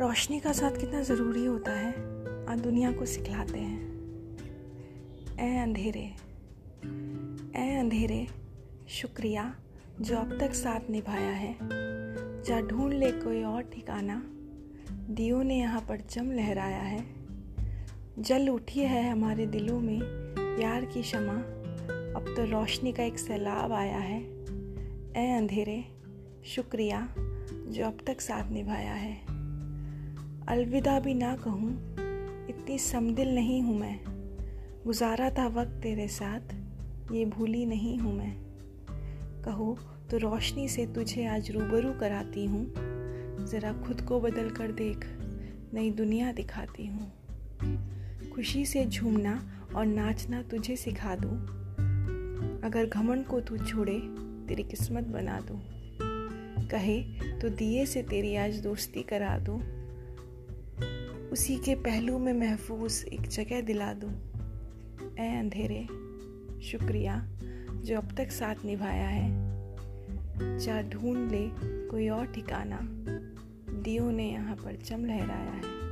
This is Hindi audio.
रोशनी का साथ कितना ज़रूरी होता है? आज दुनिया को सिखलाते हैं। ए अंधेरे ए अंधेरे, शुक्रिया जो अब तक साथ निभाया है। जा ढूंढ ले कोई और ठिकाना। दियो ने यहाँ पर जम लहराया है। जल उठी है हमारे दिलों में प्यार की क्षमा। अब तो रोशनी का एक सैलाब आया है। ए अंधेरे, शुक्रिया जो अब तक साथ निभाया है। अलविदा भी ना कहूँ, इतनी समदिल नहीं हूँ मैं। गुजारा था वक्त तेरे साथ, ये भूली नहीं हूँ मैं। कहो तो रोशनी से तुझे आज रूबरू कराती हूँ। ज़रा खुद को बदल कर देख, नई दुनिया दिखाती हूँ। खुशी से झूमना और नाचना तुझे सिखा दूँ। अगर घमंड को तू छोड़े, तेरी किस्मत बना दूँ। कहे तो दिए से तेरी आज दोस्ती करा दूँ। उसी के पहलू में महफूज एक जगह दिला दूँ। ए अंधेरे, शुक्रिया जो अब तक साथ निभाया है। जा ढूंढ ले कोई और ठिकाना, दियो ने यहाँ पर चम लहराया है।